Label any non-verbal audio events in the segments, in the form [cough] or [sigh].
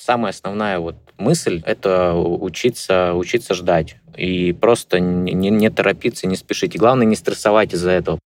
самая основная вот мысль — это учиться, учиться ждать. И просто не, не торопиться, не спешить. И главное, не стрессовать из-за этого.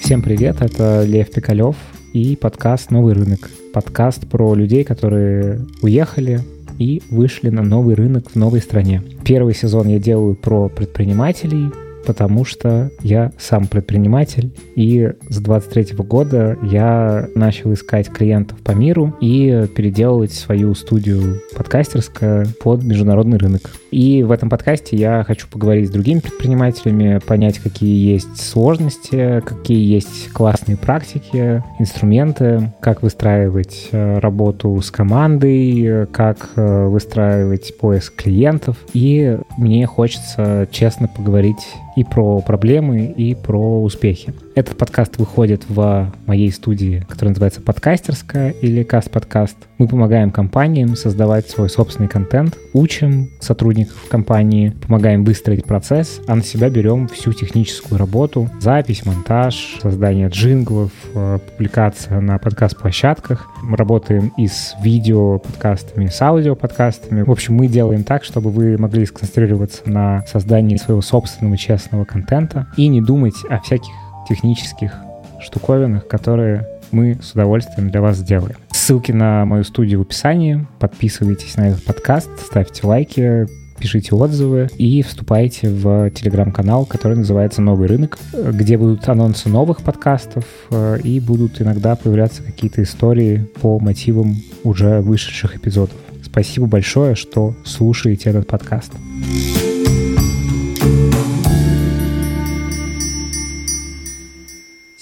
Всем привет, это Лев Пикалев и подкаст «Новый рынок». Подкаст про людей, которые уехали и вышли на новый рынок в новой стране. Первый сезон я делаю про предпринимателей, потому что я сам предприниматель, и с 23 года я начал искать клиентов по миру и переделывать свою студию подкастерская под международный рынок. И в этом подкасте я хочу поговорить с другими предпринимателями, понять, какие есть сложности, какие есть классные практики, инструменты, как выстраивать э, работу с командой, как э, выстраивать поиск клиентов. И мне хочется честно поговорить и про проблемы, и про успехи. Этот подкаст выходит в моей студии, которая называется «Подкастерская» или «Каст-подкаст». Мы помогаем компаниям создавать свой собственный контент, учим сотрудников компании, помогаем выстроить процесс, а на себя берем всю техническую работу, запись, монтаж, создание джинглов, э, публикация на подкаст-площадках. Мы работаем и с видео-подкастами, с аудио-подкастами. В общем, мы делаем так, чтобы вы могли сконцентрироваться на создании своего собственного честного контента и не думать о всяких технических штуковинах, которые мы с удовольствием для вас сделаем. Ссылки на мою студию в описании. Подписывайтесь на этот подкаст, ставьте лайки, пишите отзывы и вступайте в телеграм-канал, который называется «Новый рынок», где будут анонсы новых подкастов э, и будут иногда появляться какие-то истории по мотивам уже вышедших эпизодов. Спасибо большое, что слушаете этот подкаст.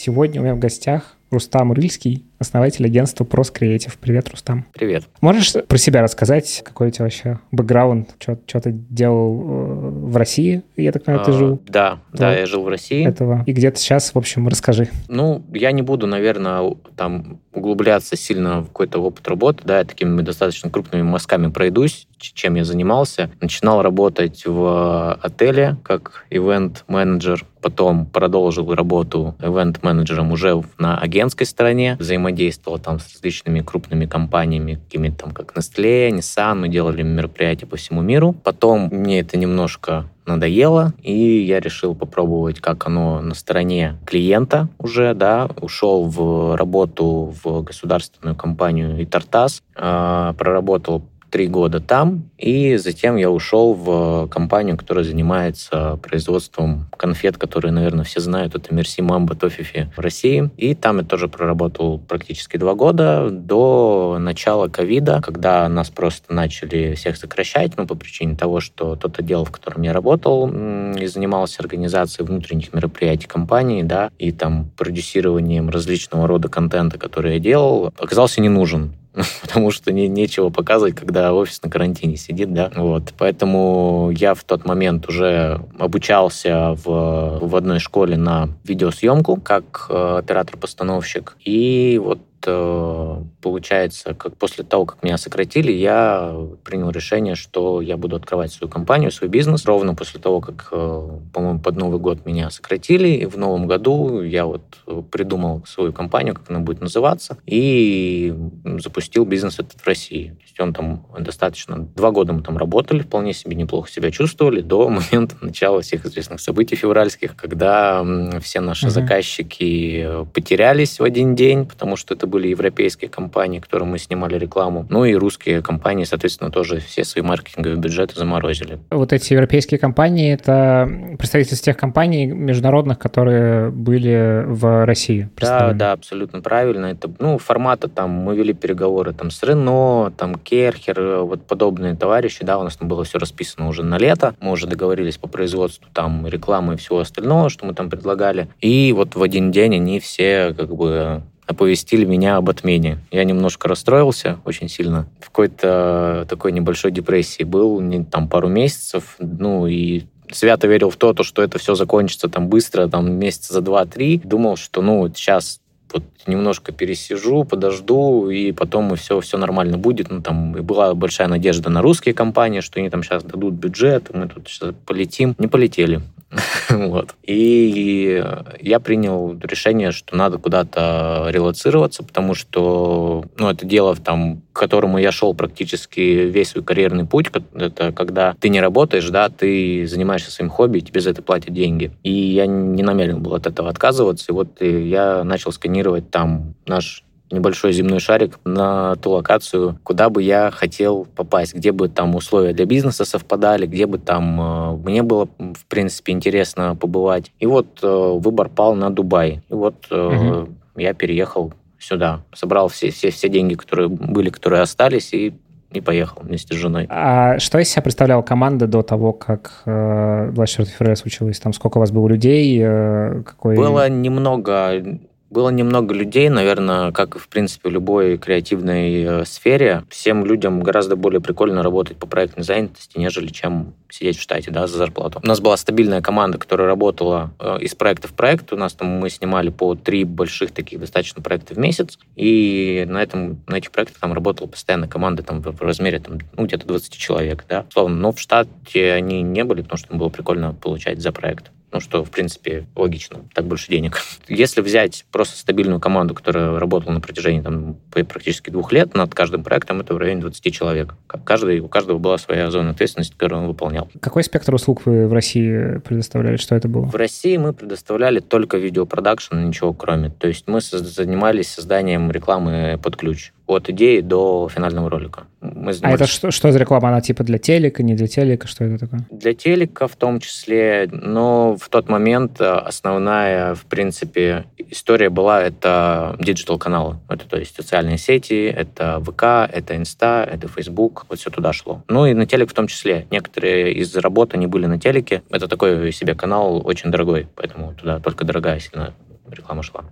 Сегодня у меня в гостях Рустам Рыльский, основатель агентства Pros Creative. Привет, Рустам. Привет. Можешь про себя рассказать, какой у тебя вообще бэкграунд, что, ты делал э, в России, я так понимаю, а, ты жил? Да, да, да, я жил в России. Этого. И где ты сейчас, в общем, расскажи. Ну, я не буду, наверное, там углубляться сильно в какой-то опыт работы, да, я такими достаточно крупными мазками пройдусь, чем я занимался. Начинал работать в отеле как ивент-менеджер, потом продолжил работу ивент-менеджером уже на агентской стороне, взаимодействовал там с различными крупными компаниями, какими-то там как Nestle, Nissan, мы делали мероприятия по всему миру. Потом мне это немножко надоело, и я решил попробовать, как оно на стороне клиента уже, да, ушел в работу в государственную компанию Итартас, а, проработал три года там, и затем я ушел в компанию, которая занимается производством конфет, которые, наверное, все знают. Это Мерси Мамба Тофифи в России. И там я тоже проработал практически два года до начала ковида, когда нас просто начали всех сокращать, ну, по причине того, что тот отдел, в котором я работал и занимался организацией внутренних мероприятий компании, да, и там продюсированием различного рода контента, который я делал, оказался не нужен. [laughs] потому что не, нечего показывать, когда офис на карантине сидит, да, вот. Поэтому я в тот момент уже обучался в, в одной школе на видеосъемку как э, оператор-постановщик, и вот получается, как после того, как меня сократили, я принял решение, что я буду открывать свою компанию, свой бизнес. Ровно после того, как, э, по-моему, под Новый год меня сократили, и в новом году я вот придумал свою компанию, как она будет называться, и запустил бизнес этот в России. То есть он там достаточно... Два года мы там работали, вполне себе неплохо себя чувствовали до [laughs] момента начала всех известных событий февральских, когда все наши uh-huh. заказчики потерялись в один день, потому что это были европейские компании, которым мы снимали рекламу. Ну и русские компании, соответственно, тоже все свои маркетинговые бюджеты заморозили. Вот эти европейские компании — это представительство тех компаний международных, которые были в России. Да, да, абсолютно правильно. Это, ну, формата там, мы вели переговоры там с Рено, там Керхер, вот подобные товарищи, да, у нас там было все расписано уже на лето, мы уже договорились по производству там рекламы и всего остального, что мы там предлагали. И вот в один день они все как бы оповестили меня об отмене. Я немножко расстроился очень сильно. В какой-то такой небольшой депрессии был не, там пару месяцев. Ну и свято верил в то, то, что это все закончится там быстро, там месяца за два-три. Думал, что ну сейчас вот немножко пересижу, подожду, и потом все, все нормально будет. Ну, там и была большая надежда на русские компании, что они там сейчас дадут бюджет, мы тут сейчас полетим. Не полетели. [laughs] вот. И я принял решение, что надо куда-то релацироваться, потому что ну, это дело, там, к которому я шел практически весь свой карьерный путь. Это когда ты не работаешь, да, ты занимаешься своим хобби, тебе за это платят деньги. И я не намерен был от этого отказываться. И вот я начал сканировать там наш небольшой земной шарик на ту локацию, куда бы я хотел попасть, где бы там условия для бизнеса совпадали, где бы там э, мне было, в принципе, интересно побывать. И вот э, выбор пал на Дубай. И вот угу. я переехал сюда, собрал все, все, все деньги, которые были, которые остались, и и поехал вместе с женой. А что из себя представляла команда до того, как э, 24 февраля случилось? Там сколько у вас было людей? Какой... Было немного было немного людей, наверное, как и, в принципе, в любой креативной э, сфере. Всем людям гораздо более прикольно работать по проектной занятости, нежели чем сидеть в штате, да, за зарплату. У нас была стабильная команда, которая работала э, из проекта в проект. У нас там мы снимали по три больших таких достаточно проекта в месяц. И на, этом, на этих проектах там работала постоянно команда там, в размере там, ну, где-то 20 человек, да, условно. Но в штате они не были, потому что им было прикольно получать за проект. Ну, что, в принципе, логично. Так больше денег. [laughs] Если взять просто стабильную команду, которая работала на протяжении там, практически двух лет над каждым проектом, это в районе 20 человек. Каждый, у каждого была своя зона ответственности, которую он выполнял. Какой спектр услуг вы в России предоставляли? Что это было? В России мы предоставляли только видеопродакшн, ничего кроме. То есть мы занимались созданием рекламы под ключ от идеи до финального ролика. Мы а это что, что за реклама? Она типа для телека, не для телека? Что это такое? Для телека в том числе, но в тот момент э, основная, в принципе, история была это digital-каналы. Это то есть социальные сети, это ВК, это Инста, это Facebook, вот все туда шло. Ну и на телек в том числе. Некоторые из работ, они были на телеке. Это такой себе канал очень дорогой, поэтому туда только дорогая сильно реклама шла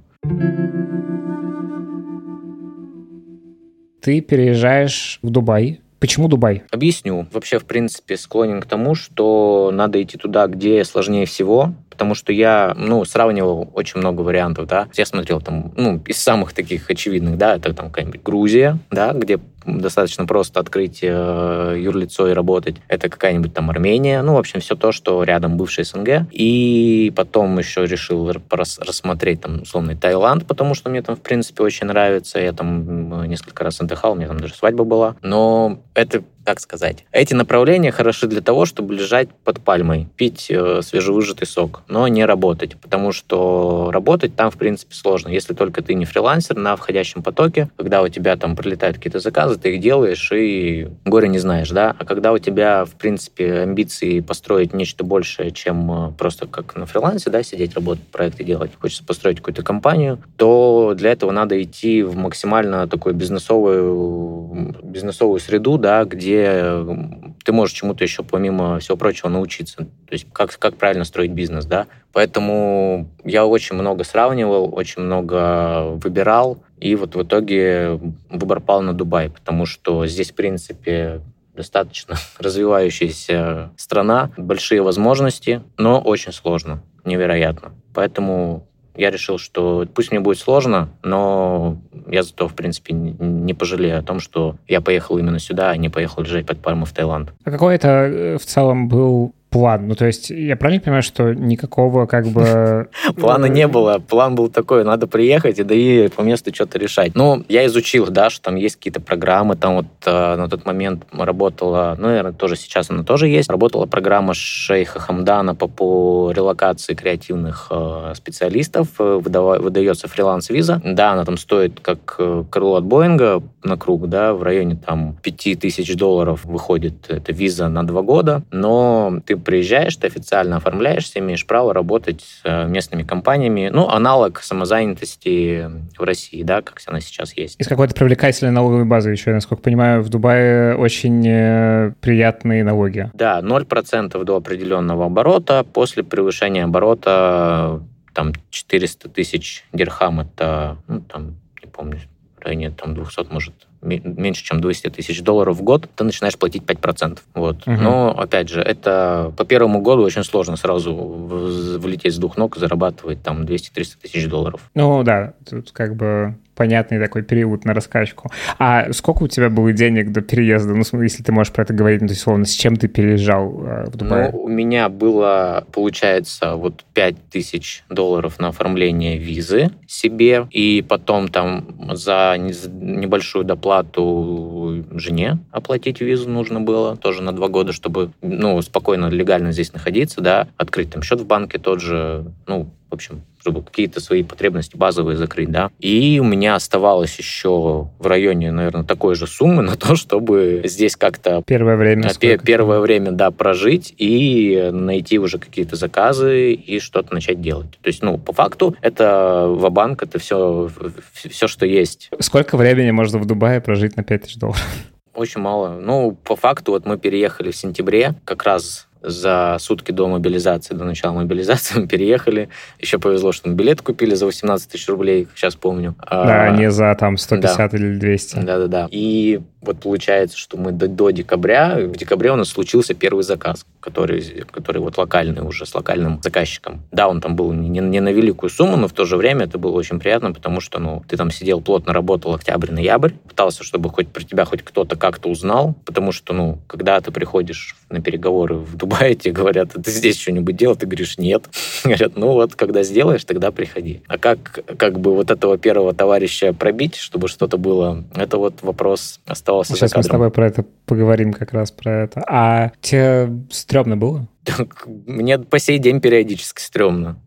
ты переезжаешь в Дубай. Почему Дубай? Объясню. Вообще, в принципе, склонен к тому, что надо идти туда, где сложнее всего, потому что я, ну, сравнивал очень много вариантов, да. Я смотрел там, ну, из самых таких очевидных, да, это там какая-нибудь Грузия, да, где достаточно просто открыть э, юрлицо и работать. Это какая-нибудь там Армения, ну, в общем, все то, что рядом бывший СНГ. И потом еще решил рассмотреть там условный Таиланд, потому что мне там, в принципе, очень нравится. Я там несколько раз отдыхал, у меня там даже свадьба была. Но это как сказать, эти направления хороши для того, чтобы лежать под пальмой, пить э, свежевыжатый сок, но не работать, потому что работать там, в принципе, сложно, если только ты не фрилансер на входящем потоке, когда у тебя там прилетают какие-то заказы, ты их делаешь и горе не знаешь, да, а когда у тебя, в принципе, амбиции построить нечто большее, чем э, просто как на фрилансе, да, сидеть, работать, проекты делать, хочется построить какую-то компанию, то для этого надо идти в максимально такую бизнесовую, бизнесовую среду, да, где где ты можешь чему-то еще, помимо всего прочего, научиться. То есть как, как правильно строить бизнес, да. Поэтому я очень много сравнивал, очень много выбирал, и вот в итоге выбор пал на Дубай, потому что здесь, в принципе, достаточно [laughs] развивающаяся страна, большие возможности, но очень сложно, невероятно. Поэтому я решил, что пусть мне будет сложно, но я зато, в принципе, не пожалею о том, что я поехал именно сюда, а не поехал лежать под пальму в Таиланд. А какой это э, в целом был план? Ну, то есть, я правильно понимаю, что никакого как бы... [laughs] Плана не было. План был такой, надо приехать и да и по месту что-то решать. Ну, я изучил, да, что там есть какие-то программы, там вот э, на тот момент работала, ну, наверное, тоже сейчас она тоже есть, работала программа шейха Хамдана по, по релокации креативных э, специалистов, э, выдается фриланс-виза. Да, она там стоит как крыло от Боинга на круг, да, в районе там 5000 долларов выходит эта виза на два года, но ты приезжаешь, ты официально оформляешься, имеешь право работать с э, местными компаниями. Ну, аналог самозанятости в России, да, как она сейчас есть. Из какой-то привлекательной налоговой базы еще, насколько понимаю, в Дубае очень э, приятные налоги. Да, 0% до определенного оборота. После превышения оборота там 400 тысяч дирхам, это, ну, там, не помню, в районе там 200, может, меньше, чем 200 тысяч долларов в год, ты начинаешь платить 5%. Вот. Угу. Но, опять же, это по первому году очень сложно сразу влететь с двух ног и зарабатывать там 200-300 тысяч долларов. Ну да, тут как бы понятный такой период на раскачку. А сколько у тебя было денег до переезда? Ну, если ты можешь про это говорить, ну, то есть, словно, с чем ты переезжал э, в Дубай? Ну, у меня было, получается, вот 5 тысяч долларов на оформление визы себе, и потом там за небольшую доплату жене оплатить визу нужно было, тоже на два года, чтобы, ну, спокойно, легально здесь находиться, да, открыть там счет в банке тот же, ну, в общем, чтобы какие-то свои потребности базовые закрыть, да. И у меня оставалось еще в районе, наверное, такой же суммы на то, чтобы здесь как-то... Первое время. Пе- первое время, да, прожить и найти уже какие-то заказы и что-то начать делать. То есть, ну, по факту, это в банк это все, все, что есть. Сколько времени можно в Дубае прожить на 5000 долларов? Очень мало. Ну, по факту, вот мы переехали в сентябре, как раз за сутки до мобилизации, до начала мобилизации мы переехали. Еще повезло, что мы билет купили за 18 тысяч рублей, сейчас помню. Да, а, не за там 150 да. или 200. Да-да-да. И вот получается, что мы до, до декабря, в декабре у нас случился первый заказ, который, который вот локальный уже, с локальным заказчиком. Да, он там был не, не на великую сумму, но в то же время это было очень приятно, потому что, ну, ты там сидел, плотно работал октябрь-ноябрь, пытался, чтобы хоть про тебя хоть кто-то как-то узнал, потому что, ну, когда ты приходишь на переговоры в Дубае, [laughs] тебе говорят, ты здесь что-нибудь делал? Ты говоришь, нет. [laughs] Говорят, ну вот, когда сделаешь, тогда приходи. А как, как бы вот этого первого товарища пробить, чтобы что-то было, это вот вопрос остался оставался Сейчас мы с тобой про это поговорим как раз про это. А тебе стрёмно было? [laughs] Мне по сей день периодически стрёмно.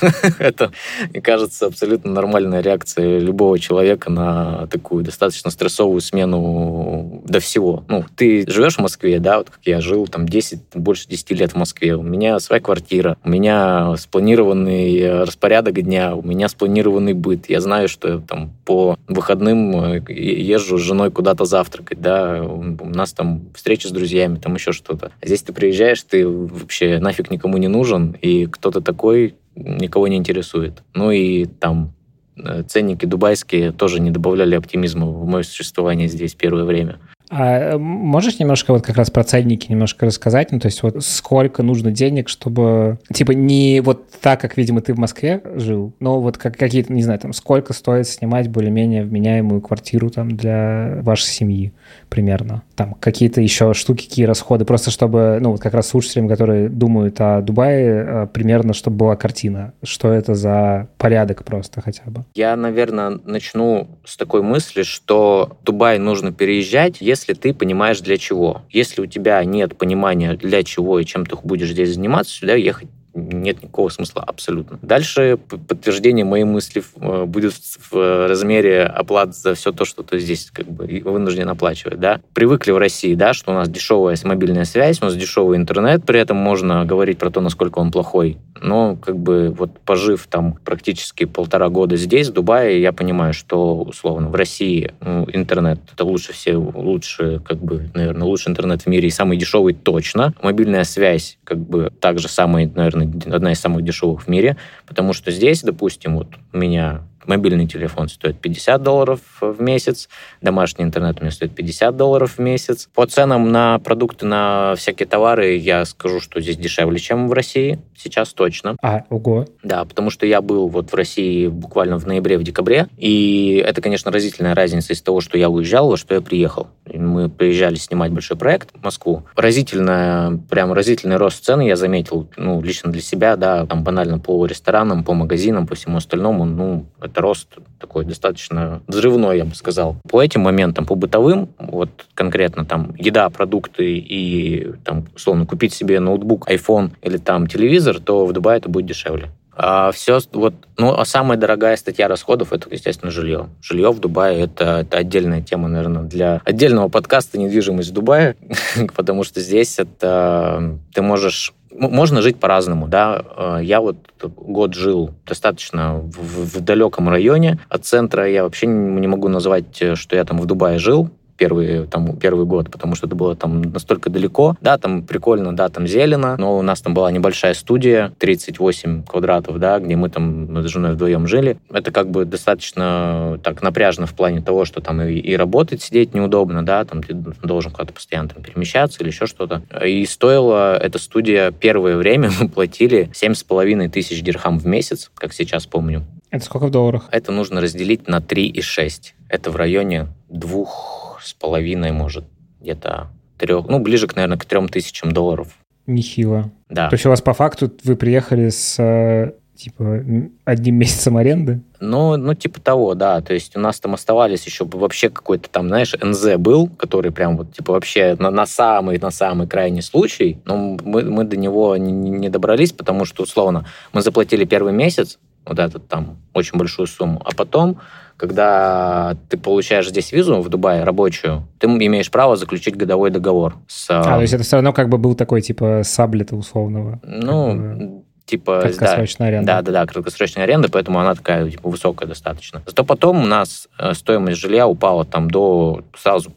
[laughs] Это, мне кажется, абсолютно нормальная реакция любого человека на такую достаточно стрессовую смену до всего. Ну, ты живешь в Москве, да, вот как я жил, там 10, больше 10 лет в Москве. У меня своя квартира, у меня спланированный распорядок дня, у меня спланированный быт. Я знаю, что я там по выходным э, езжу с женой куда-то завтракать, да, у нас там встречи с друзьями, там еще что-то. А здесь ты приезжаешь, ты вообще нафиг никому не нужен, и кто-то такой, никого не интересует. Ну и там э, ценники дубайские тоже не добавляли оптимизма в мое существование здесь первое время. А можешь немножко вот как раз про ценники немножко рассказать? Ну, то есть вот сколько нужно денег, чтобы... Типа не вот так, как, видимо, ты в Москве жил, но вот как, какие-то, не знаю, там, сколько стоит снимать более-менее вменяемую квартиру там для вашей семьи примерно? Там какие-то еще штуки, какие расходы, просто чтобы, ну, вот как раз слушателям, которые думают о Дубае, э, примерно, чтобы была картина. Что это за порядок просто хотя бы? Я, наверное, начну с такой мысли, что Дубай нужно переезжать, ты понимаешь для чего. Если у тебя нет понимания для чего и чем ты будешь здесь заниматься, сюда ехать нет никакого смысла абсолютно. Дальше подтверждение моей мысли э, будет в размере оплат за все то, что ты здесь как бы вынужден оплачивать. Да? Привыкли в России, да, что у нас дешевая мобильная связь, у нас дешевый интернет, при этом можно говорить про то, насколько он плохой. Но как бы вот пожив там практически полтора года здесь, в Дубае, я понимаю, что условно в России ну, интернет это лучше все, лучше как бы, наверное, лучший интернет в мире и самый дешевый точно. Мобильная связь как бы также самый, наверное, одна из самых дешевых в мире, потому что здесь, допустим, вот у меня Мобильный телефон стоит 50 долларов в месяц, домашний интернет у меня стоит 50 долларов в месяц. По ценам на продукты, на всякие товары я скажу, что здесь дешевле, чем в России. Сейчас точно. А, ого. Да, потому что я был вот в России буквально в ноябре, в декабре, и это, конечно, разительная разница из того, что я уезжал, во что я приехал. Мы приезжали снимать большой проект в Москву. Разительная, прям разительный рост цены я заметил, ну, лично для себя, да, там банально по ресторанам, по магазинам, по всему остальному, ну, это это рост такой достаточно взрывной, я бы сказал. По этим моментам, по бытовым, вот конкретно там еда, продукты и там, условно, купить себе ноутбук, iPhone или там телевизор, то в Дубае это будет дешевле. А все, вот, ну, а самая дорогая статья расходов это, естественно, жилье. Жилье в Дубае это, это отдельная тема, наверное, для отдельного подкаста недвижимость в Дубае, [laughs] потому что здесь это ты можешь можно жить по-разному, да. Э, я вот год жил достаточно в, в далеком районе от центра. Я вообще не могу назвать, что я там в Дубае жил. Первый, там, первый год, потому что это было там настолько далеко. Да, там прикольно, да, там зелено, но у нас там была небольшая студия, 38 квадратов, да, где мы там с женой вдвоем жили. Это как бы достаточно так напряжно в плане того, что там и, и работать сидеть неудобно, да, там ты должен куда-то постоянно там, перемещаться или еще что-то. И стоила эта студия первое время, [laughs] мы платили 7,5 тысяч дирхам в месяц, как сейчас помню. Это сколько в долларах? Это нужно разделить на 3,6. Это в районе двух с половиной, может, где-то трех, ну, ближе, к, наверное, к трем тысячам долларов. Нехило. Да. То есть у вас по факту вы приехали с э, типа одним [laughs] месяцем аренды? Ну, ну, типа того, да. То есть у нас там оставались еще вообще какой-то там, знаешь, НЗ был, который прям вот, типа, вообще на, на самый, на самый крайний случай. Но мы, мы до него не, не добрались, потому что, условно, мы заплатили первый месяц, вот этот там очень большую сумму, а потом когда ты получаешь здесь визу в Дубае рабочую, ты имеешь право заключить годовой договор с... А, то есть это все равно как бы был такой, типа, саблета условного? Ну, типа... Краткосрочная да, аренда. Да, да, да, краткосрочная аренда, поэтому она такая, типа, высокая достаточно. Зато потом у нас э, стоимость жилья упала там до... Сразу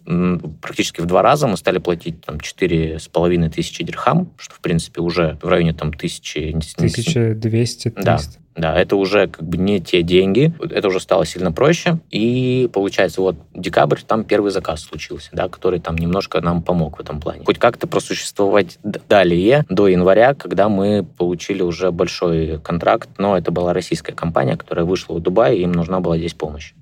практически в два раза мы стали платить там четыре с половиной тысячи дирхам, что, в принципе, уже в районе там тысячи... 1200 Да, да, это уже как бы не те деньги, это уже стало сильно проще. И получается, вот декабрь, там первый заказ случился, да, который там немножко нам помог в этом плане. Хоть как-то просуществовать далее, до января, когда мы получили уже большой контракт, но это была российская компания, которая вышла в Дубай, и им нужна была здесь помощь.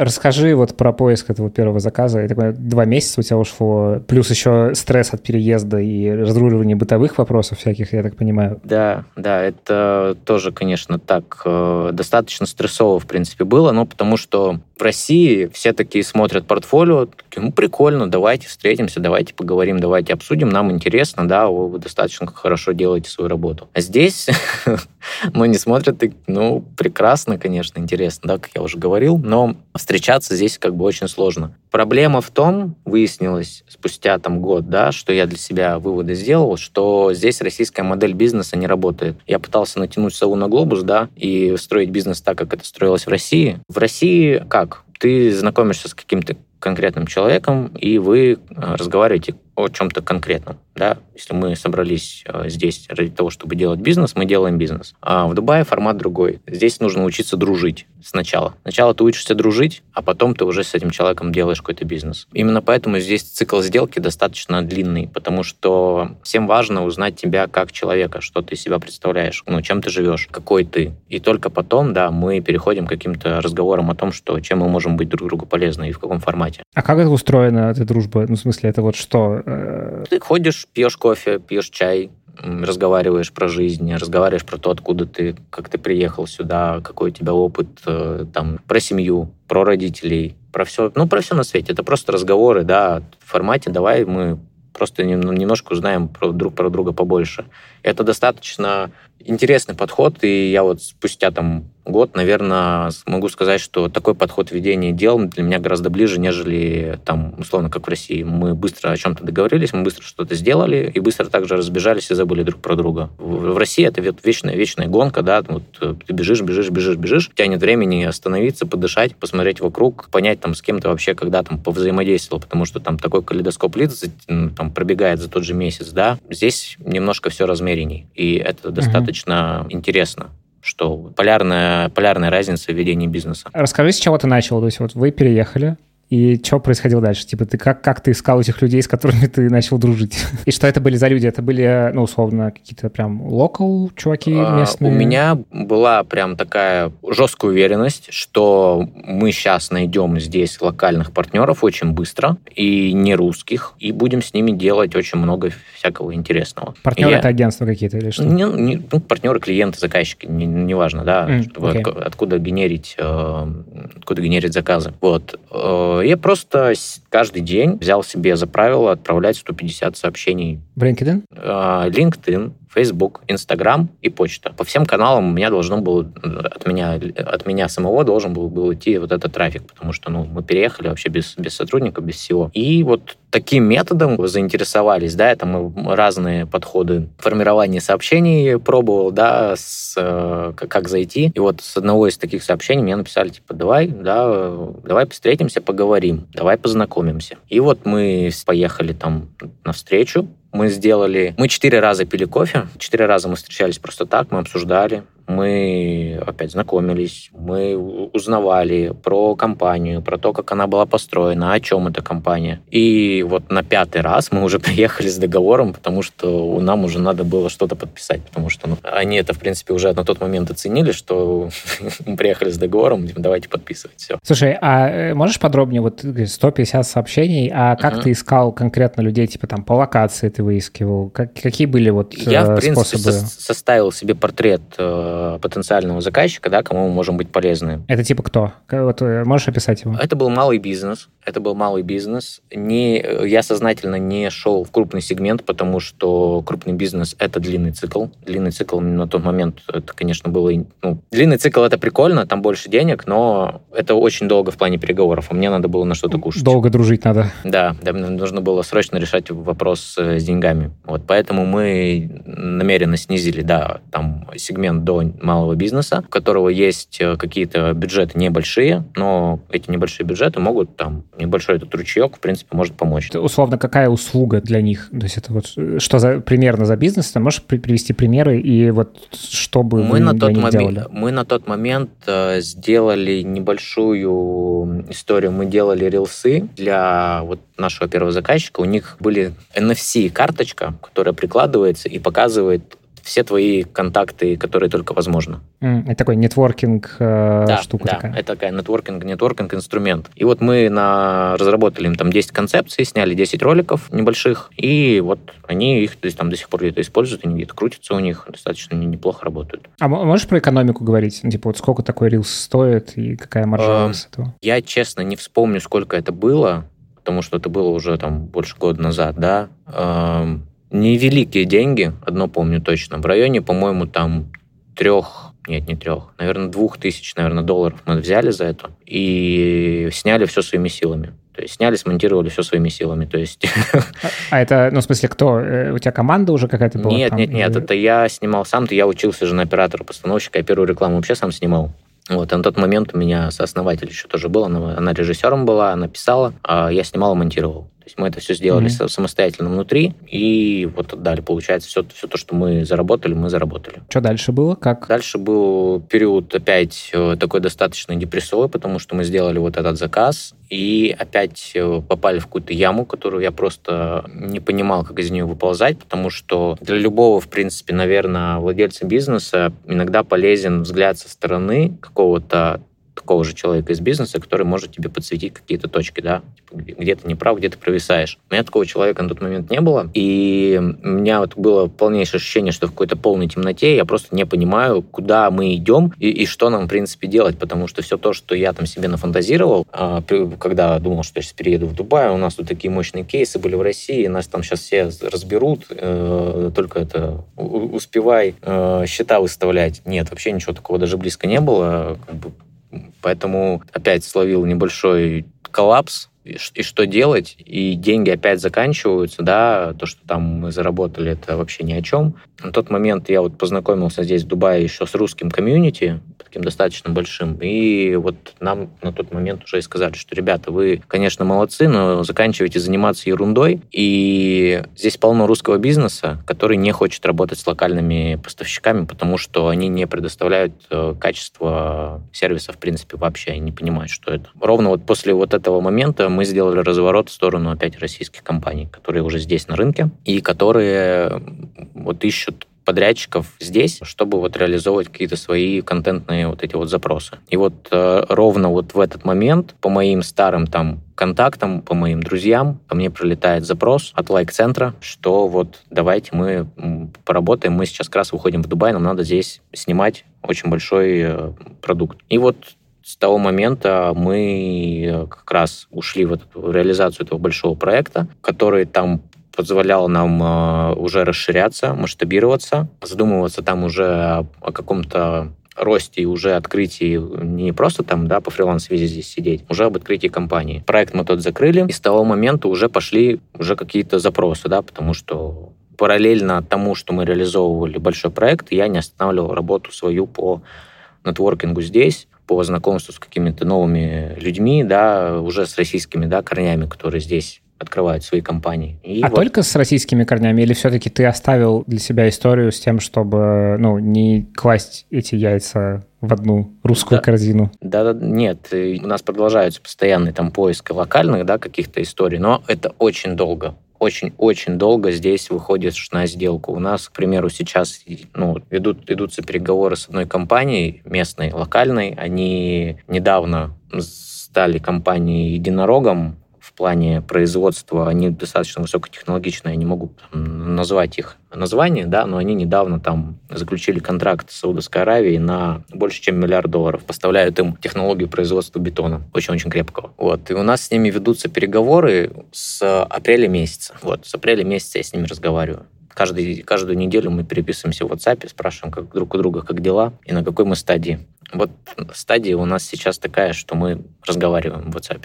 Расскажи вот про поиск этого первого заказа. Я так два месяца у тебя ушло, плюс еще стресс от переезда и разруливание бытовых вопросов всяких, я так понимаю. Да, да, это тоже, конечно, так э, достаточно стрессово, в принципе, было, но потому что в России все такие смотрят портфолио, такие, ну, прикольно, давайте встретимся, давайте поговорим, давайте обсудим, нам интересно, да, вы достаточно хорошо делаете свою работу. А здесь, [laughs] ну, не смотрят, ну, прекрасно, конечно, интересно, да, как я уже говорил, но встречаться здесь как бы очень сложно. Проблема в том, выяснилось спустя там год, да, что я для себя выводы сделал, что здесь российская модель бизнеса не работает. Я пытался натянуть сову на глобус, да, и строить бизнес так, как это строилось в России. В России как? Ты знакомишься с каким-то конкретным человеком, и вы э, разговариваете о чем-то конкретном. Да? Если мы собрались э, здесь ради того, чтобы делать бизнес, мы делаем бизнес. А в Дубае формат другой. Здесь нужно учиться дружить сначала. Сначала ты учишься дружить, а потом ты уже с этим человеком делаешь какой-то бизнес. Именно поэтому здесь цикл сделки достаточно длинный, потому что всем важно узнать тебя как человека, что ты себя представляешь, ну, чем ты живешь, какой ты. И только потом, да, мы переходим к каким-то разговорам о том, что чем мы можем быть друг другу полезны и в каком формате. А как это устроена, эта дружба? Ну, в смысле, это вот что? Э, ты ходишь, пьешь кофе, пьешь чай, разговариваешь про жизнь, разговариваешь про то, откуда ты, как ты приехал сюда, какой у тебя опыт, э, там, про семью, про родителей, про все, ну, про все на свете. Это просто разговоры, да, в формате «давай мы просто немножко узнаем про, друг про друга побольше». Это достаточно интересный подход, и я вот спустя там год, наверное, могу сказать, что такой подход ведения дел для меня гораздо ближе, нежели там, условно, как в России. Мы быстро о чем-то договорились, мы быстро что-то сделали, и быстро также разбежались и забыли друг про друга. В, в России это вечная, вечная гонка, да, вот э, ты бежишь, бежишь, бежишь, бежишь, у тебя нет времени остановиться, подышать, посмотреть вокруг, понять там, с кем ты вообще когда там повзаимодействовал, потому что там такой калейдоскоп лиц там пробегает за тот же месяц, да. Здесь немножко все размеренней, и это достаточно достаточно интересно что полярная, полярная разница в ведении бизнеса. Расскажи, с чего ты начал. То есть вот вы переехали, и что происходило дальше? Типа, ты как, как ты искал этих людей, с которыми ты начал дружить? [laughs] И что это были за люди? Это были, ну, условно, какие-то прям локал чуваки а, местные? У меня была прям такая жесткая уверенность, что мы сейчас найдем здесь локальных партнеров очень быстро, и не русских, и будем с ними делать очень много всякого интересного. Партнеры это агентства какие-то или что? Не, не, ну, партнеры, клиенты, заказчики, неважно, не, не да, mm, чтобы okay. от, откуда генерить, э, откуда генерить заказы. Вот э, я просто каждый день взял себе за правило отправлять 150 сообщений. В LinkedIn? А, LinkedIn, Facebook, Instagram и почта. По всем каналам у меня должно было, от меня, от меня самого должен был, был идти вот этот трафик, потому что ну, мы переехали вообще без, без сотрудников, без всего. И вот таким методом заинтересовались, да, это мы разные подходы формирования сообщений пробовал, да, с, э, как зайти. И вот с одного из таких сообщений мне написали, типа, давай, да, давай встретимся, поговорим, давай познакомимся. И вот мы поехали там на встречу, мы сделали... Мы четыре раза пили кофе, четыре раза мы встречались просто так, мы обсуждали, мы опять знакомились, мы узнавали про компанию, про то, как она была построена, о чем эта компания. И вот на пятый раз мы уже [laughs] приехали с договором, потому что нам уже надо было что-то подписать, потому что ну, они это, в принципе, уже на тот момент оценили, что [laughs] мы приехали с договором, типа, давайте подписывать, все. Слушай, а э, можешь подробнее, вот 150 сообщений, а как uh-huh. ты искал конкретно людей, типа там по локации ты выискивал? Как, какие были вот Я, в э, принципе, способы? Составил себе портрет э, потенциального заказчика, да, кому мы можем быть полезны. Это типа кто? Вот э, можешь описать его? Это был малый бизнес. Это был малый бизнес. Не, я сознательно не шел в крупный сегмент, потому что крупный бизнес – это длинный цикл. Длинный цикл на тот момент, это, конечно, было... Ну, длинный цикл – это прикольно, там больше денег, но это очень долго в плане переговоров, а мне надо было на что-то кушать. Долго дружить надо. Да, да, нужно было срочно решать вопрос э, с деньгами. Вот поэтому мы намеренно снизили, да, там сегмент до малого бизнеса, у которого есть э, какие-то бюджеты небольшие, но эти небольшие бюджеты могут там, небольшой этот ручеек, в принципе, может помочь. Это, условно, какая услуга для них? То есть это вот что за примерно за бизнес? Ты можешь привести примеры и вот чтобы мы на тот момент делали? Мы на тот момент э, сделали небольшую историю. Мы делали рилсы для вот нашего первого заказчика. У них были NFC-карточка, которая прикладывается и показывает все твои контакты, которые только возможно. Mm, это такой нетворкинг э, да, штука да, такая. это такая нетворкинг, нетворкинг инструмент. И вот мы на, разработали им там 10 концепций, сняли 10 роликов небольших, и вот они их то есть, там до сих пор где-то используют, они где-то крутятся у них, достаточно неплохо работают. А можешь про экономику говорить? Типа вот сколько такой рилс стоит и какая маржа э, с этого? Я, честно, не вспомню, сколько это было, потому что это было уже там больше года назад, да. Эм, невеликие деньги, одно помню точно, в районе, по-моему, там трех, нет, не трех, наверное, двух тысяч, наверное, долларов мы взяли за это и сняли все своими силами. То есть сняли, смонтировали все своими силами. То есть... А, а это, ну, в смысле, кто? Э, у тебя команда уже какая-то была? Нет, там, нет, нет. Или... Это я снимал сам. То я учился же на оператора-постановщика. Я первую рекламу вообще сам снимал. Вот, и на тот момент у меня сооснователь еще тоже был, она, она режиссером была, она писала, а я снимал и монтировал есть мы это все сделали mm-hmm. самостоятельно внутри, и вот отдали. Получается, все, все то, что мы заработали, мы заработали. Что дальше было? Как? Дальше был период опять э, такой достаточно депрессовый, потому что мы сделали вот этот заказ, и опять э, попали в какую-то яму, которую я просто не понимал, как из нее выползать, потому что для любого, в принципе, наверное, владельца бизнеса иногда полезен взгляд со стороны какого-то такого же человека из бизнеса, который может тебе подсветить какие-то точки, да, типа, где ты не прав, где ты провисаешь. У меня такого человека на тот момент не было, и у меня вот было полнейшее ощущение, что в какой-то полной темноте я просто не понимаю, куда мы идем и, и что нам, в принципе, делать, потому что все то, что я там себе нафантазировал, а, когда думал, что я сейчас перееду в Дубай, у нас тут такие мощные кейсы были в России, нас там сейчас все разберут, э, только это успевай э, счета выставлять. Нет, вообще ничего такого даже близко не было. Как бы Поэтому опять словил небольшой коллапс, и, что делать, и деньги опять заканчиваются, да, то, что там мы заработали, это вообще ни о чем. На тот момент я вот познакомился здесь, в Дубае, еще с русским комьюнити, таким достаточно большим, и вот нам на тот момент уже и сказали, что, ребята, вы, конечно, молодцы, но заканчивайте заниматься ерундой, и здесь полно русского бизнеса, который не хочет работать с локальными поставщиками, потому что они не предоставляют э, качество сервиса, в принципе, вообще, они не понимают, что это. Ровно вот после вот этого момента мы сделали разворот в сторону опять российских компаний, которые уже здесь на рынке и которые вот ищут подрядчиков здесь, чтобы вот реализовывать какие-то свои контентные вот эти вот запросы. И вот э, ровно вот в этот момент по моим старым там контактам, по моим друзьям, ко мне прилетает запрос от лайк-центра, что вот давайте мы поработаем, мы сейчас как раз выходим в Дубай, нам надо здесь снимать очень большой э, продукт. И вот с того момента мы э, как раз ушли в, эту, в реализацию этого большого проекта, который там позволяло нам э, уже расширяться, масштабироваться, задумываться там уже о, о каком-то росте и уже открытии не просто там, да, по фриланс-визе здесь сидеть, уже об открытии компании. Проект мы тот закрыли, и с того момента уже пошли уже какие-то запросы, да, потому что параллельно тому, что мы реализовывали большой проект, я не останавливал работу свою по нетворкингу здесь, по знакомству с какими-то новыми людьми, да, уже с российскими, да, корнями, которые здесь открывают свои компании. И а вот... только с российскими корнями или все-таки ты оставил для себя историю с тем, чтобы ну, не класть эти яйца в одну русскую да, корзину? Да, да, нет, у нас продолжается постоянный там поиск локальных, да, каких-то историй, но это очень долго очень-очень долго здесь выходишь на сделку. У нас, к примеру, сейчас ну, ведут, ведутся переговоры с одной компанией местной, локальной. Они недавно стали компанией единорогом плане производства, они достаточно высокотехнологичные, я не могу назвать их название, да, но они недавно там заключили контракт с Саудовской Аравией на больше, чем миллиард долларов. Поставляют им технологию производства бетона, очень-очень крепкого. Вот. И у нас с ними ведутся переговоры с апреля месяца. Вот, с апреля месяца я с ними разговариваю. Каждый, каждую неделю мы переписываемся в WhatsApp, спрашиваем как друг у друга, как дела и на какой мы стадии. Вот стадия у нас сейчас такая, что мы разговариваем в WhatsApp.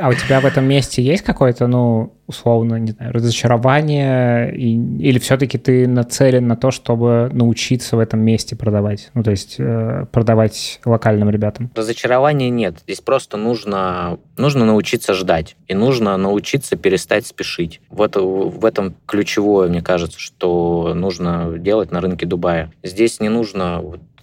А у тебя в этом месте есть какое-то, ну, условно, не знаю, разочарование, и, или все-таки ты нацелен на то, чтобы научиться в этом месте продавать, ну, то есть э, продавать локальным ребятам? Разочарования нет. Здесь просто нужно, нужно научиться ждать, и нужно научиться перестать спешить. В, это, в этом ключевое, мне кажется, что нужно делать на рынке Дубая. Здесь не нужно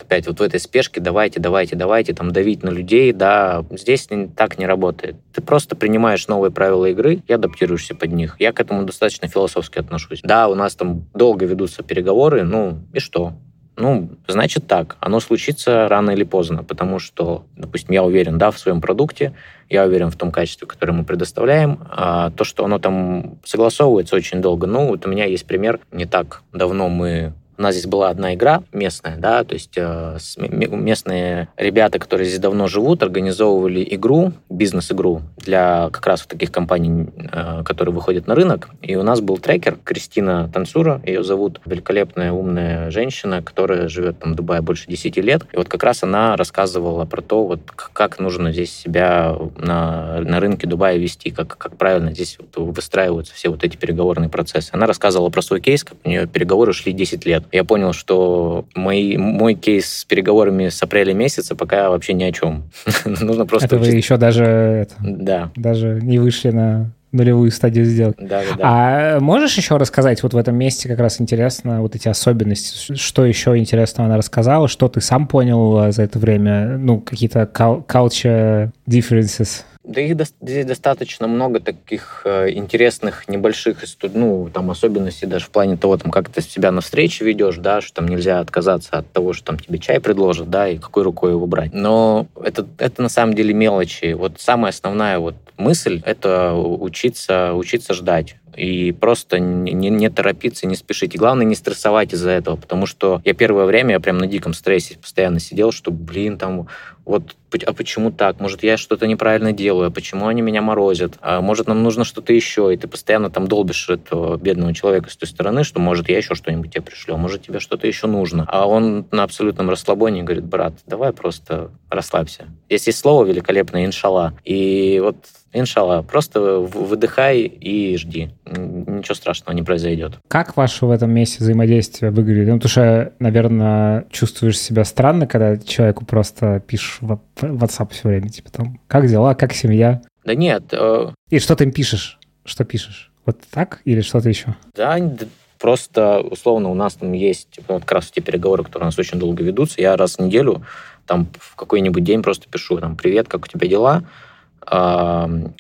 опять вот в этой спешке давайте, давайте, давайте, там давить на людей, да, здесь так не работает. Ты просто принимаешь новые правила игры и адаптируешься под них. Я к этому достаточно философски отношусь. Да, у нас там долго ведутся переговоры, ну и что? Ну, значит так, оно случится рано или поздно, потому что, допустим, я уверен, да, в своем продукте, я уверен в том качестве, которое мы предоставляем, а то, что оно там согласовывается очень долго, ну, вот у меня есть пример, не так давно мы у нас здесь была одна игра местная, да, то есть э, местные ребята, которые здесь давно живут, организовывали игру, бизнес-игру для как раз таких компаний, э, которые выходят на рынок. И у нас был трекер Кристина Танцура, ее зовут, великолепная, умная женщина, которая живет там в Дубае больше 10 лет. И вот как раз она рассказывала про то, вот как нужно здесь себя на, на рынке Дубая вести, как, как правильно здесь вот выстраиваются все вот эти переговорные процессы. Она рассказывала про свой кейс, как у нее переговоры шли 10 лет я понял, что мой, мой кейс с переговорами с апреля месяца пока вообще ни о чем. [laughs] Нужно просто... Это вы еще даже... Это, да. Даже не вышли на нулевую стадию сделки. Да, да, да. А можешь еще рассказать, вот в этом месте как раз интересно, вот эти особенности, что еще интересного она рассказала, что ты сам понял за это время, ну, какие-то culture differences? Да их здесь достаточно много таких э, интересных небольших ну, там, особенностей даже в плане того, там, как ты себя на встрече ведешь, да, что там нельзя отказаться от того, что там тебе чай предложат, да, и какой рукой его брать. Но это, это на самом деле мелочи. Вот самая основная вот мысль — это учиться, учиться ждать и просто не, не торопиться, не спешить. И главное, не стрессовать из-за этого, потому что я первое время, я прям на диком стрессе постоянно сидел, что, блин, там, вот, а почему так? Может, я что-то неправильно делаю? А почему они меня морозят? А может, нам нужно что-то еще? И ты постоянно там долбишь этого бедного человека с той стороны, что, может, я еще что-нибудь тебе пришлю, а может, тебе что-то еще нужно. А он на абсолютном расслабоне говорит, брат, давай просто расслабься. Здесь есть слово великолепное, иншалла. И вот Иншалла, просто выдыхай и жди. Ничего страшного не произойдет. Как ваше в этом месте взаимодействие выглядит? Ну, потому что, наверное, чувствуешь себя странно, когда человеку просто пишешь в WhatsApp все время, типа там, как дела, как семья? Да нет. Э... И что ты им пишешь? Что пишешь? Вот так или что-то еще? Да, просто, условно, у нас там есть как раз те переговоры, которые у нас очень долго ведутся. Я раз в неделю там в какой-нибудь день просто пишу, там, привет, как у тебя дела?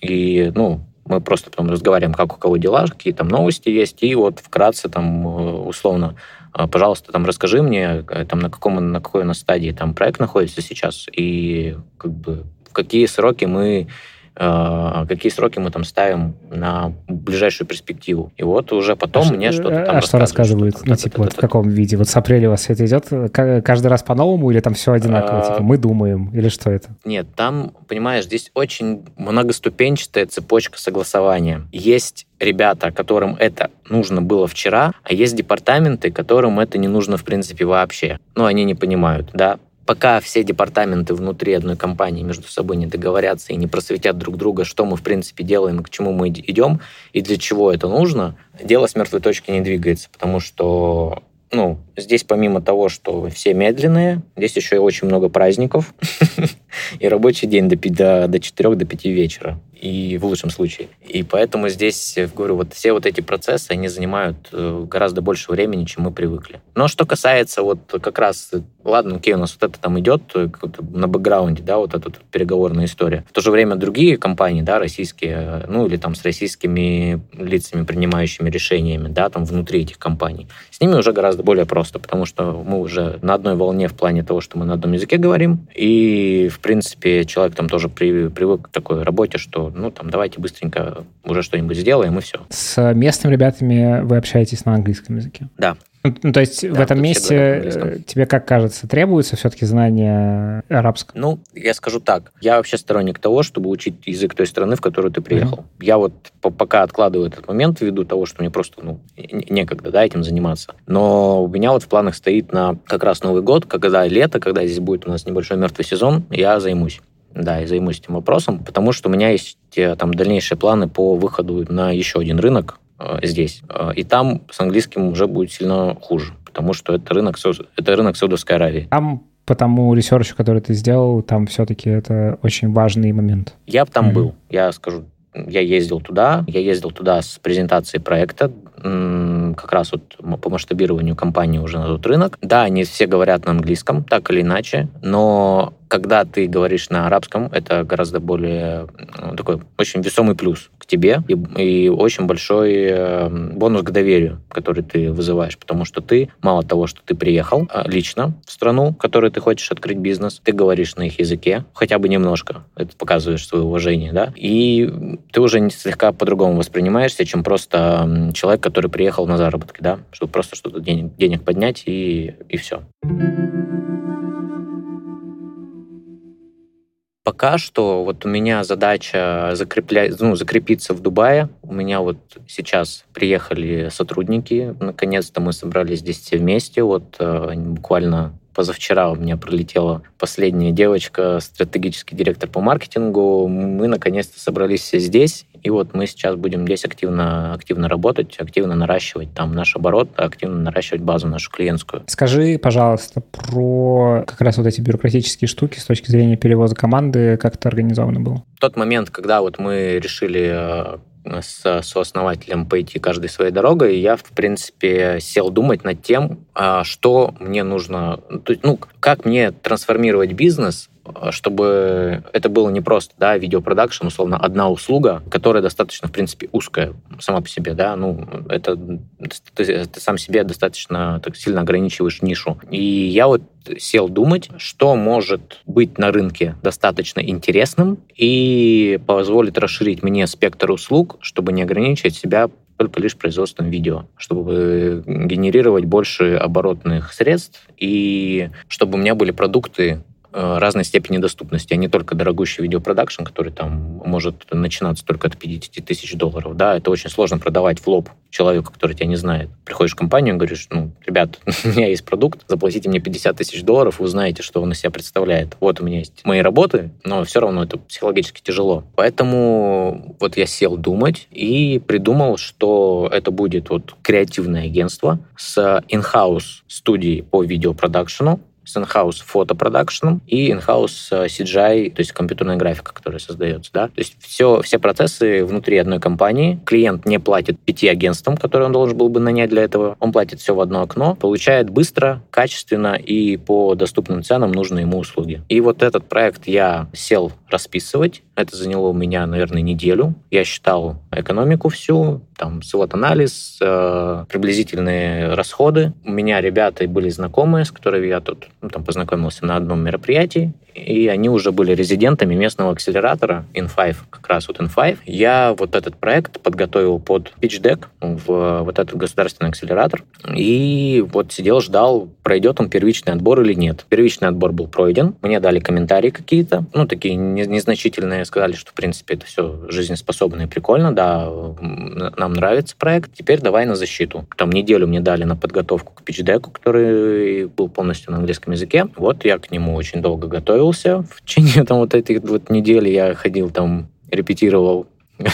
И, ну, мы просто потом разговариваем, как у кого дела, какие там новости есть, и вот вкратце там э, условно, э, пожалуйста, там расскажи мне, э, там на каком на какой у нас стадии там проект находится сейчас, и как бы в какие сроки мы какие сроки мы там ставим на ближайшую перспективу. И вот уже потом а мне что-то там А что рассказывают? Что ну, типа, вот в каком виде? Вот с апреля у вас все это идет каждый раз по-новому или там все одинаково? Типа, мы думаем или что это? Нет, там, понимаешь, здесь очень многоступенчатая цепочка согласования. Есть ребята, которым это нужно было вчера, а есть департаменты, которым это не нужно в принципе вообще. Ну, они не понимают, да. Пока все департаменты внутри одной компании между собой не договорятся и не просветят друг друга, что мы в принципе делаем, к чему мы идем и для чего это нужно, дело с мертвой точки не двигается, потому что ну, здесь помимо того, что все медленные, здесь еще и очень много праздников [laughs] и рабочий день до, до, до 4 до 5 вечера и в лучшем случае. И поэтому здесь, говорю, вот все вот эти процессы, они занимают э, гораздо больше времени, чем мы привыкли. Но что касается вот как раз, ладно, окей, у нас вот это там идет э, на бэкграунде, да, вот эта переговорная история. В то же время другие компании, да, российские, э, ну или там с российскими лицами, принимающими решениями, да, там внутри этих компаний, с ними уже гораздо более просто, потому что мы уже на одной волне в плане того, что мы на одном языке говорим, и, в принципе, человек там тоже при, привык к такой работе, что ну, там, давайте быстренько уже что-нибудь сделаем, и все. С местными ребятами вы общаетесь на английском языке? Да. Ну, то есть да, в этом месте э, тебе, как кажется, требуется все-таки знание арабского? Ну, я скажу так. Я вообще сторонник того, чтобы учить язык той страны, в которую ты приехал. Mm-hmm. Я вот пока откладываю этот момент ввиду того, что мне просто ну, некогда да, этим заниматься. Но у меня вот в планах стоит на как раз Новый год, когда лето, когда здесь будет у нас небольшой мертвый сезон, я займусь. Да, и займусь этим вопросом, потому что у меня есть э, там дальнейшие планы по выходу на еще один рынок здесь. Э, и там с английским уже будет сильно хуже, потому что это рынок, это рынок Саудовской Аравии. Там по тому research у, который ты сделал, там все-таки это очень важный момент. Я там mm-hmm. был, я скажу. Я ездил туда, я ездил туда с презентацией проекта, как раз вот по масштабированию компании уже на тот рынок. Да, они все говорят на английском, так или иначе, но когда ты говоришь на арабском, это гораздо более ну, такой очень весомый плюс к тебе и, и очень большой э, бонус к доверию, который ты вызываешь, потому что ты, мало того, что ты приехал э, лично в страну, в которой ты хочешь открыть бизнес, ты говоришь на их языке, хотя бы немножко, это показываешь свое уважение, да, и ты уже слегка по-другому воспринимаешься, чем просто человек, который приехал на заработки, да, чтобы просто что-то денег, денег поднять и, и все. Пока что вот у меня задача закреплять, ну, закрепиться в Дубае. У меня вот сейчас приехали сотрудники. Наконец-то мы собрались здесь все вместе. Вот э, буквально позавчера у меня пролетела последняя девочка, стратегический директор по маркетингу. Мы наконец-то собрались все здесь, и вот мы сейчас будем здесь активно, активно работать, активно наращивать там наш оборот, активно наращивать базу нашу клиентскую. Скажи, пожалуйста, про как раз вот эти бюрократические штуки с точки зрения перевоза команды, как это организовано было? В тот момент, когда вот мы решили э, с сооснователем пойти каждой своей дорогой, и я, в принципе, сел думать над тем, а, что мне нужно, ну, как мне трансформировать бизнес чтобы это было не просто, да, видеопродакшн, условно, одна услуга, которая достаточно, в принципе, узкая сама по себе, да, ну, это ты, ты сам себе достаточно так сильно ограничиваешь нишу. И я вот сел думать, что может быть на рынке достаточно интересным и позволит расширить мне спектр услуг, чтобы не ограничивать себя только лишь производством видео, чтобы генерировать больше оборотных средств и чтобы у меня были продукты, Э, разной степени доступности, а не только дорогущий видеопродакшн, который там может начинаться только от 50 тысяч долларов. Да, это очень сложно продавать в лоб человеку, который тебя не знает. Приходишь в компанию говоришь, ну, ребят, [laughs] у меня есть продукт, заплатите мне 50 тысяч долларов, вы узнаете, что он из себя представляет. Вот у меня есть мои работы, но все равно это психологически тяжело. Поэтому вот я сел думать и придумал, что это будет вот креативное агентство с in-house студией по видеопродакшену, с in-house фотопродакшеном и in-house э, CGI, то есть компьютерная графика, которая создается. Да? То есть все, все процессы внутри одной компании. Клиент не платит пяти агентствам, которые он должен был бы нанять для этого. Он платит все в одно окно, получает быстро, качественно и по доступным ценам нужные ему услуги. И вот этот проект я сел расписывать, Это заняло у меня, наверное, неделю. Я считал экономику всю, там, свод-анализ, э, приблизительные расходы. У меня ребята были знакомые, с которыми я тут ну, там, познакомился на одном мероприятии, и они уже были резидентами местного акселератора In5, как раз вот In5. Я вот этот проект подготовил под pitch deck в вот этот государственный акселератор, и вот сидел, ждал, пройдет он первичный отбор или нет. Первичный отбор был пройден, мне дали комментарии какие-то, ну, такие незначительные, сказали, что, в принципе, это все жизнеспособно и прикольно, да, нам нравится проект, теперь давай на защиту. Там неделю мне дали на подготовку к deck, который был полностью на английском языке. Вот я к нему очень долго готовил, готовился. В течение [laughs] там вот этой вот недели я ходил там, репетировал [laughs]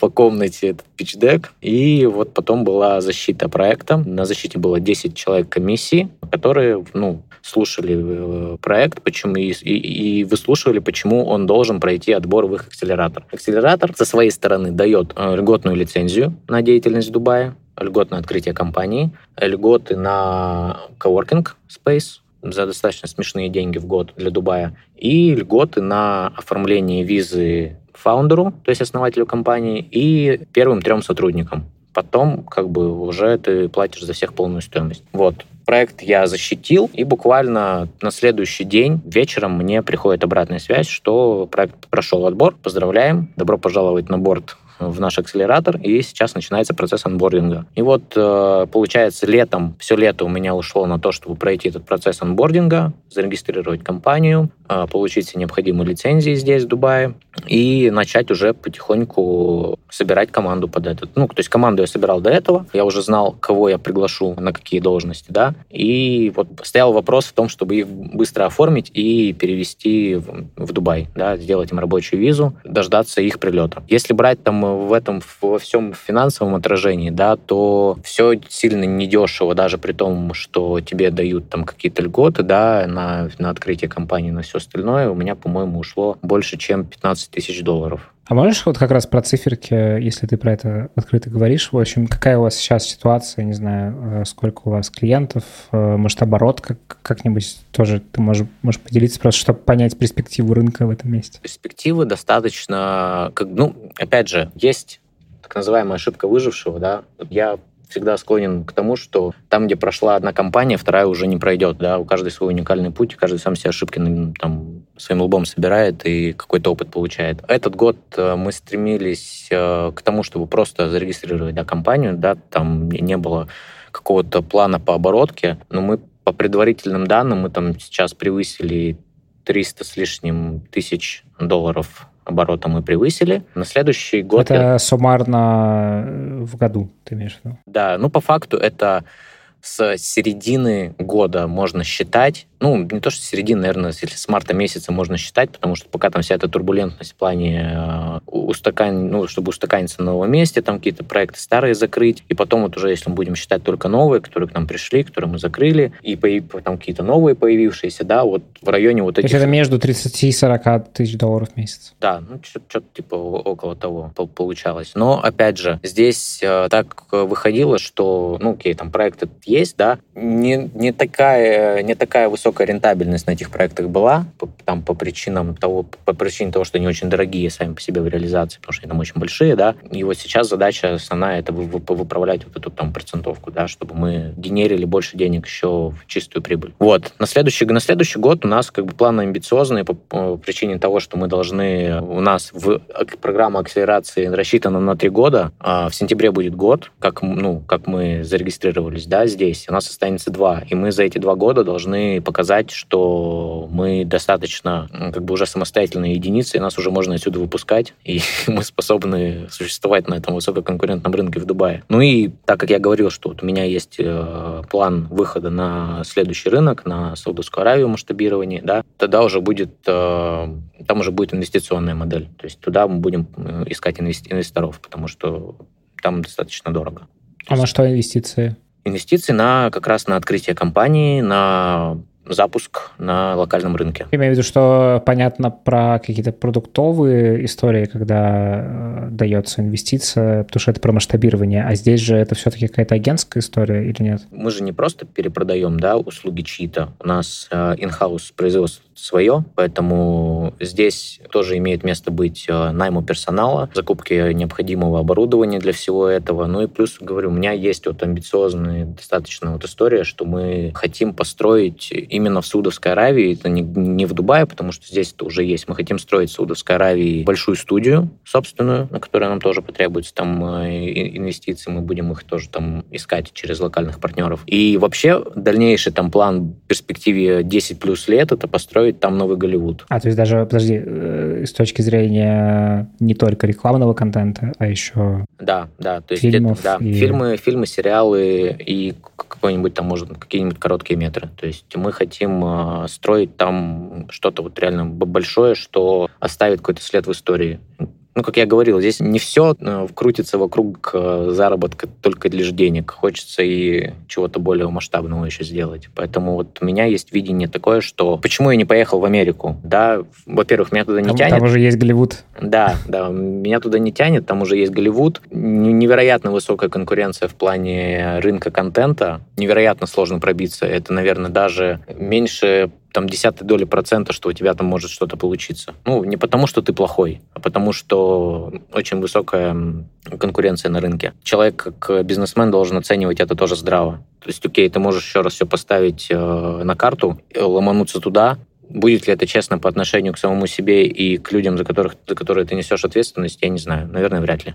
по комнате этот пичдек. И вот потом была защита проекта. На защите было 10 человек комиссии, которые ну, слушали э, проект почему и, и, и выслушивали, почему он должен пройти отбор в их акселератор. Акселератор со своей стороны дает э, льготную лицензию на деятельность в Дубае, льготное открытие компании, льготы на коворкинг space, за достаточно смешные деньги в год для Дубая, и льготы на оформление визы фаундеру, то есть основателю компании, и первым трем сотрудникам. Потом как бы уже ты платишь за всех полную стоимость. Вот. Проект я защитил, и буквально на следующий день вечером мне приходит обратная связь, что проект прошел отбор. Поздравляем, добро пожаловать на борт в наш акселератор, и сейчас начинается процесс анбординга. И вот, э, получается, летом, все лето у меня ушло на то, чтобы пройти этот процесс анбординга, зарегистрировать компанию, э, получить все необходимые лицензии здесь, в Дубае, и начать уже потихоньку собирать команду под этот. Ну, то есть команду я собирал до этого, я уже знал, кого я приглашу на какие должности, да, и вот стоял вопрос в том, чтобы их быстро оформить и перевести в, в Дубай, да, сделать им рабочую визу, дождаться их прилета. Если брать там в этом во всем финансовом отражении, да, то все сильно недешево, даже при том, что тебе дают там какие-то льготы, да, на, на открытие компании, на все остальное, у меня, по-моему, ушло больше, чем 15 тысяч долларов. А можешь вот как раз про циферки, если ты про это открыто говоришь, в общем, какая у вас сейчас ситуация, не знаю, э, сколько у вас клиентов, э, может, оборот как, как-нибудь тоже ты можешь, можешь поделиться, просто чтобы понять перспективу рынка в этом месте? Перспективы достаточно, как, ну, опять же, есть так называемая ошибка выжившего, да, я всегда склонен к тому, что там, где прошла одна компания, вторая уже не пройдет, да, у каждой свой уникальный путь, каждый сам все ошибки там, своим лбом собирает и какой-то опыт получает. Этот год э, мы стремились э, к тому, чтобы просто зарегистрировать да, компанию, да, там не было какого-то плана по оборотке, но мы по предварительным данным мы там сейчас превысили 300 с лишним тысяч долларов оборота мы превысили. На следующий год... Это я... суммарно в году, ты имеешь в виду? Да, ну по факту это с середины года можно считать, ну, не то, что с середины, наверное, если с марта месяца можно считать, потому что пока там вся эта турбулентность в плане э, устакан... ну, чтобы устаканиться на новом месте, там какие-то проекты старые закрыть, и потом вот уже, если мы будем считать только новые, которые к нам пришли, которые мы закрыли, и там какие-то новые появившиеся, да, вот в районе вот этих... То есть это между 30 и 40 тысяч долларов в месяц? Да, ну, что-то типа около того получалось. Но, опять же, здесь э, так выходило, что, ну, окей, там проект этот есть, да, не, не, такая, не такая высокая рентабельность на этих проектах была, по, там, по причинам того, по причине того, что они очень дорогие сами по себе в реализации, потому что они там очень большие, да, и вот сейчас задача основная это выправлять вот эту там процентовку, да, чтобы мы генерили больше денег еще в чистую прибыль. Вот, на следующий, на следующий год у нас как бы планы амбициозные по, по причине того, что мы должны, у нас в программа акселерации рассчитана на три года, а в сентябре будет год, как, ну, как мы зарегистрировались, да, здесь у нас останется два. И мы за эти два года должны показать, что мы достаточно как бы уже самостоятельные единицы, и нас уже можно отсюда выпускать, и [laughs] мы способны существовать на этом высококонкурентном рынке в Дубае. Ну и так как я говорил, что вот у меня есть э, план выхода на следующий рынок, на Саудовскую Аравию масштабирование, да, тогда уже будет, э, там уже будет инвестиционная модель. То есть туда мы будем э, искать инвесторов, потому что там достаточно дорого. А на что инвестиции? инвестиции на как раз на открытие компании, на запуск на локальном рынке. Я имею в виду, что понятно про какие-то продуктовые истории, когда э, дается инвестиция, потому что это про масштабирование, а здесь же это все-таки какая-то агентская история или нет? Мы же не просто перепродаем да, услуги чьи-то. У нас э, in-house производство свое, поэтому здесь тоже имеет место быть э, найму персонала, закупки необходимого оборудования для всего этого. Ну и плюс, говорю, у меня есть вот амбициозная достаточно вот история, что мы хотим построить именно в Саудовской Аравии, это не, не в Дубае, потому что здесь это уже есть. Мы хотим строить в Саудовской Аравии большую студию собственную, на которую нам тоже потребуется там э, инвестиции, мы будем их тоже там искать через локальных партнеров. И вообще дальнейший там план в перспективе 10 плюс лет это построить там новый Голливуд. А, то есть даже, подожди, э, с точки зрения не только рекламного контента, а еще да, да, то есть фильмов это, да, и... фильмы, фильмы, сериалы и какой-нибудь там, может, какие-нибудь короткие метры. То есть мы хотим э, строить там что-то вот реально большое, что оставит какой-то след в истории ну, как я говорил, здесь не все э, крутится вокруг э, заработка только лишь денег. Хочется и чего-то более масштабного еще сделать. Поэтому вот у меня есть видение такое, что почему я не поехал в Америку? Да, во-первых, меня туда не там, тянет. Там уже есть Голливуд. Да, да, меня туда не тянет, там уже есть Голливуд. Невероятно высокая конкуренция в плане рынка контента. Невероятно сложно пробиться. Это, наверное, даже меньше там десятой доли процента, что у тебя там может что-то получиться. Ну, не потому, что ты плохой, а потому, что очень высокая конкуренция на рынке. Человек, как бизнесмен, должен оценивать это тоже здраво. То есть, окей, ты можешь еще раз все поставить э, на карту, ломануться туда, Будет ли это честно по отношению к самому себе и к людям, за, которых, за которые ты несешь ответственность, я не знаю. Наверное, вряд ли.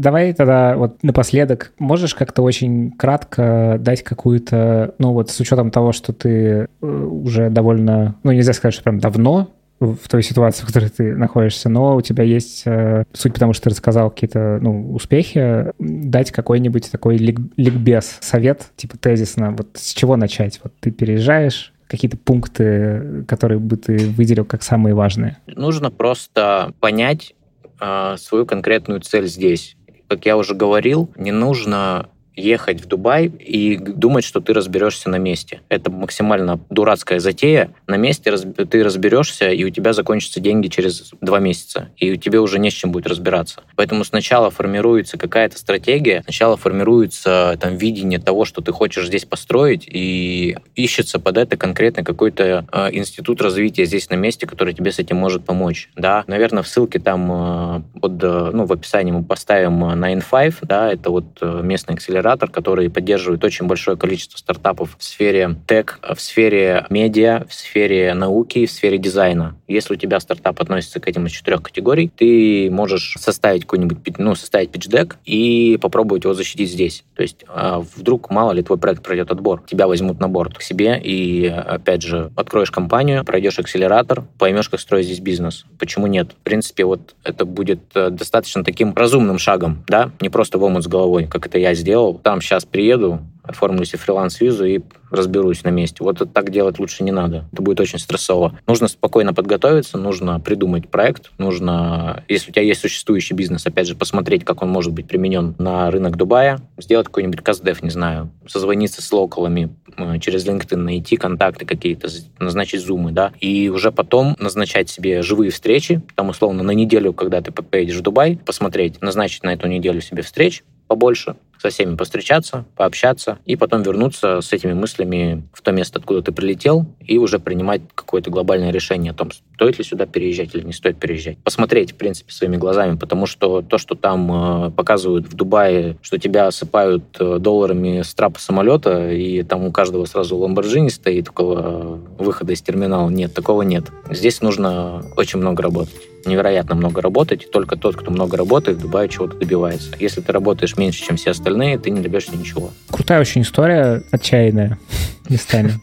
Давай тогда вот напоследок, можешь как-то очень кратко дать какую-то, ну вот с учетом того, что ты э, уже довольно, ну нельзя сказать, что прям давно в той ситуации, в которой ты находишься, но у тебя есть, э, суть потому что ты рассказал какие-то ну, успехи, дать какой-нибудь такой лик, ликбез, совет, типа тезисно, вот с чего начать? Вот ты переезжаешь, какие-то пункты, которые бы ты выделил как самые важные? Нужно просто понять э, свою конкретную цель здесь как я уже говорил, не нужно ехать в Дубай и думать, что ты разберешься на месте. Это максимально дурацкая затея. На месте ты разберешься, и у тебя закончатся деньги через два месяца, и у тебя уже не с чем будет разбираться. Поэтому сначала формируется какая-то стратегия, сначала формируется там видение того, что ты хочешь здесь построить, и ищется под это конкретно какой-то э, институт развития здесь на месте, который тебе с этим может помочь. Да, наверное, в ссылке там э, под, э, ну, в описании мы поставим 9 да, это вот э, местный акселератор акселератор, который поддерживает очень большое количество стартапов в сфере тег, в сфере медиа, в сфере науки, в сфере дизайна. Если у тебя стартап относится к этим из четырех категорий, ты можешь составить какой-нибудь, ну, составить питч-дек и попробовать его защитить здесь. То есть а, вдруг, мало ли, твой проект пройдет отбор, тебя возьмут на борт к себе и, опять же, откроешь компанию, пройдешь акселератор, поймешь, как строить здесь бизнес. Почему нет? В принципе, вот это будет э, достаточно таким разумным шагом, да, не просто в омут с головой, как это я сделал, там сейчас приеду, оформлю себе фриланс-визу и разберусь на месте. Вот так делать лучше не надо. Это будет очень стрессово. Нужно спокойно подготовиться, нужно придумать проект, нужно, если у тебя есть существующий бизнес, опять же, посмотреть, как он может быть применен на рынок Дубая, сделать какой-нибудь каздев, не знаю, созвониться с локалами, через LinkedIn найти контакты какие-то, назначить зумы, да, и уже потом назначать себе живые встречи, там, условно, на неделю, когда ты поедешь в Дубай, посмотреть, назначить на эту неделю себе встреч побольше, со всеми постречаться, пообщаться и потом вернуться с этими мыслями в то место, откуда ты прилетел, и уже принимать какое-то глобальное решение о том, стоит ли сюда переезжать или не стоит переезжать. Посмотреть, в принципе, своими глазами, потому что то, что там э, показывают в Дубае, что тебя осыпают э, долларами с трапа самолета, и там у каждого сразу Ламборджини стоит около выхода из терминала, нет, такого нет. Здесь нужно очень много работать невероятно много работать, и только тот, кто много работает, в Дубае чего-то добивается. Если ты работаешь меньше, чем все остальные, ты не добьешься ничего. Крутая очень история, отчаянная [laughs] местами.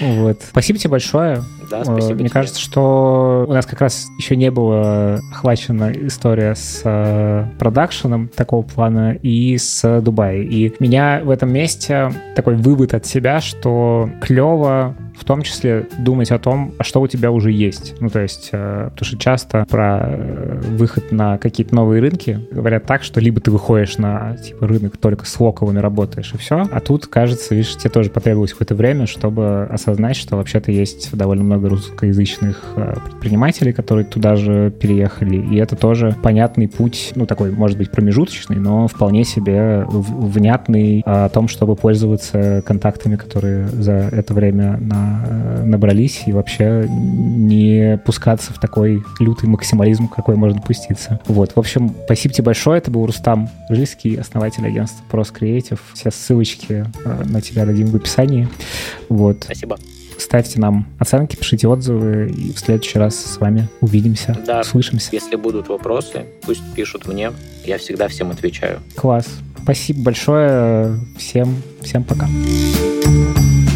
Вот. Спасибо тебе большое. Да, спасибо Мне тебе. кажется, что у нас как раз еще не была охвачена история с э, продакшеном такого плана и с Дубай. И меня в этом месте такой вывод от себя, что клево в том числе думать о том, а что у тебя уже есть. Ну, то есть, э, потому что часто про э, выход на какие-то новые рынки говорят так, что либо ты выходишь на типа рынок только с локовыми работаешь и все, а тут, кажется, видишь, тебе тоже потребовалось какое-то время, чтобы осознать, что вообще-то есть довольно много русскоязычных э, предпринимателей, которые туда же переехали, и это тоже понятный путь, ну, такой, может быть, промежуточный, но вполне себе внятный о том, чтобы пользоваться контактами, которые за это время на, набрались, и вообще не пускаться в такой лютый максимализм, какой можно пуститься. Вот, в общем, спасибо тебе большое. Это был Рустам Рыльский, основатель агентства Pros Creative. Все ссылочки э, на тебя дадим в описании. Вот. Спасибо. Ставьте нам оценки, пишите отзывы, и в следующий раз с вами увидимся, да, услышимся. Если будут вопросы, пусть пишут мне. Я всегда всем отвечаю. Класс. Спасибо большое. Всем, всем пока. thank you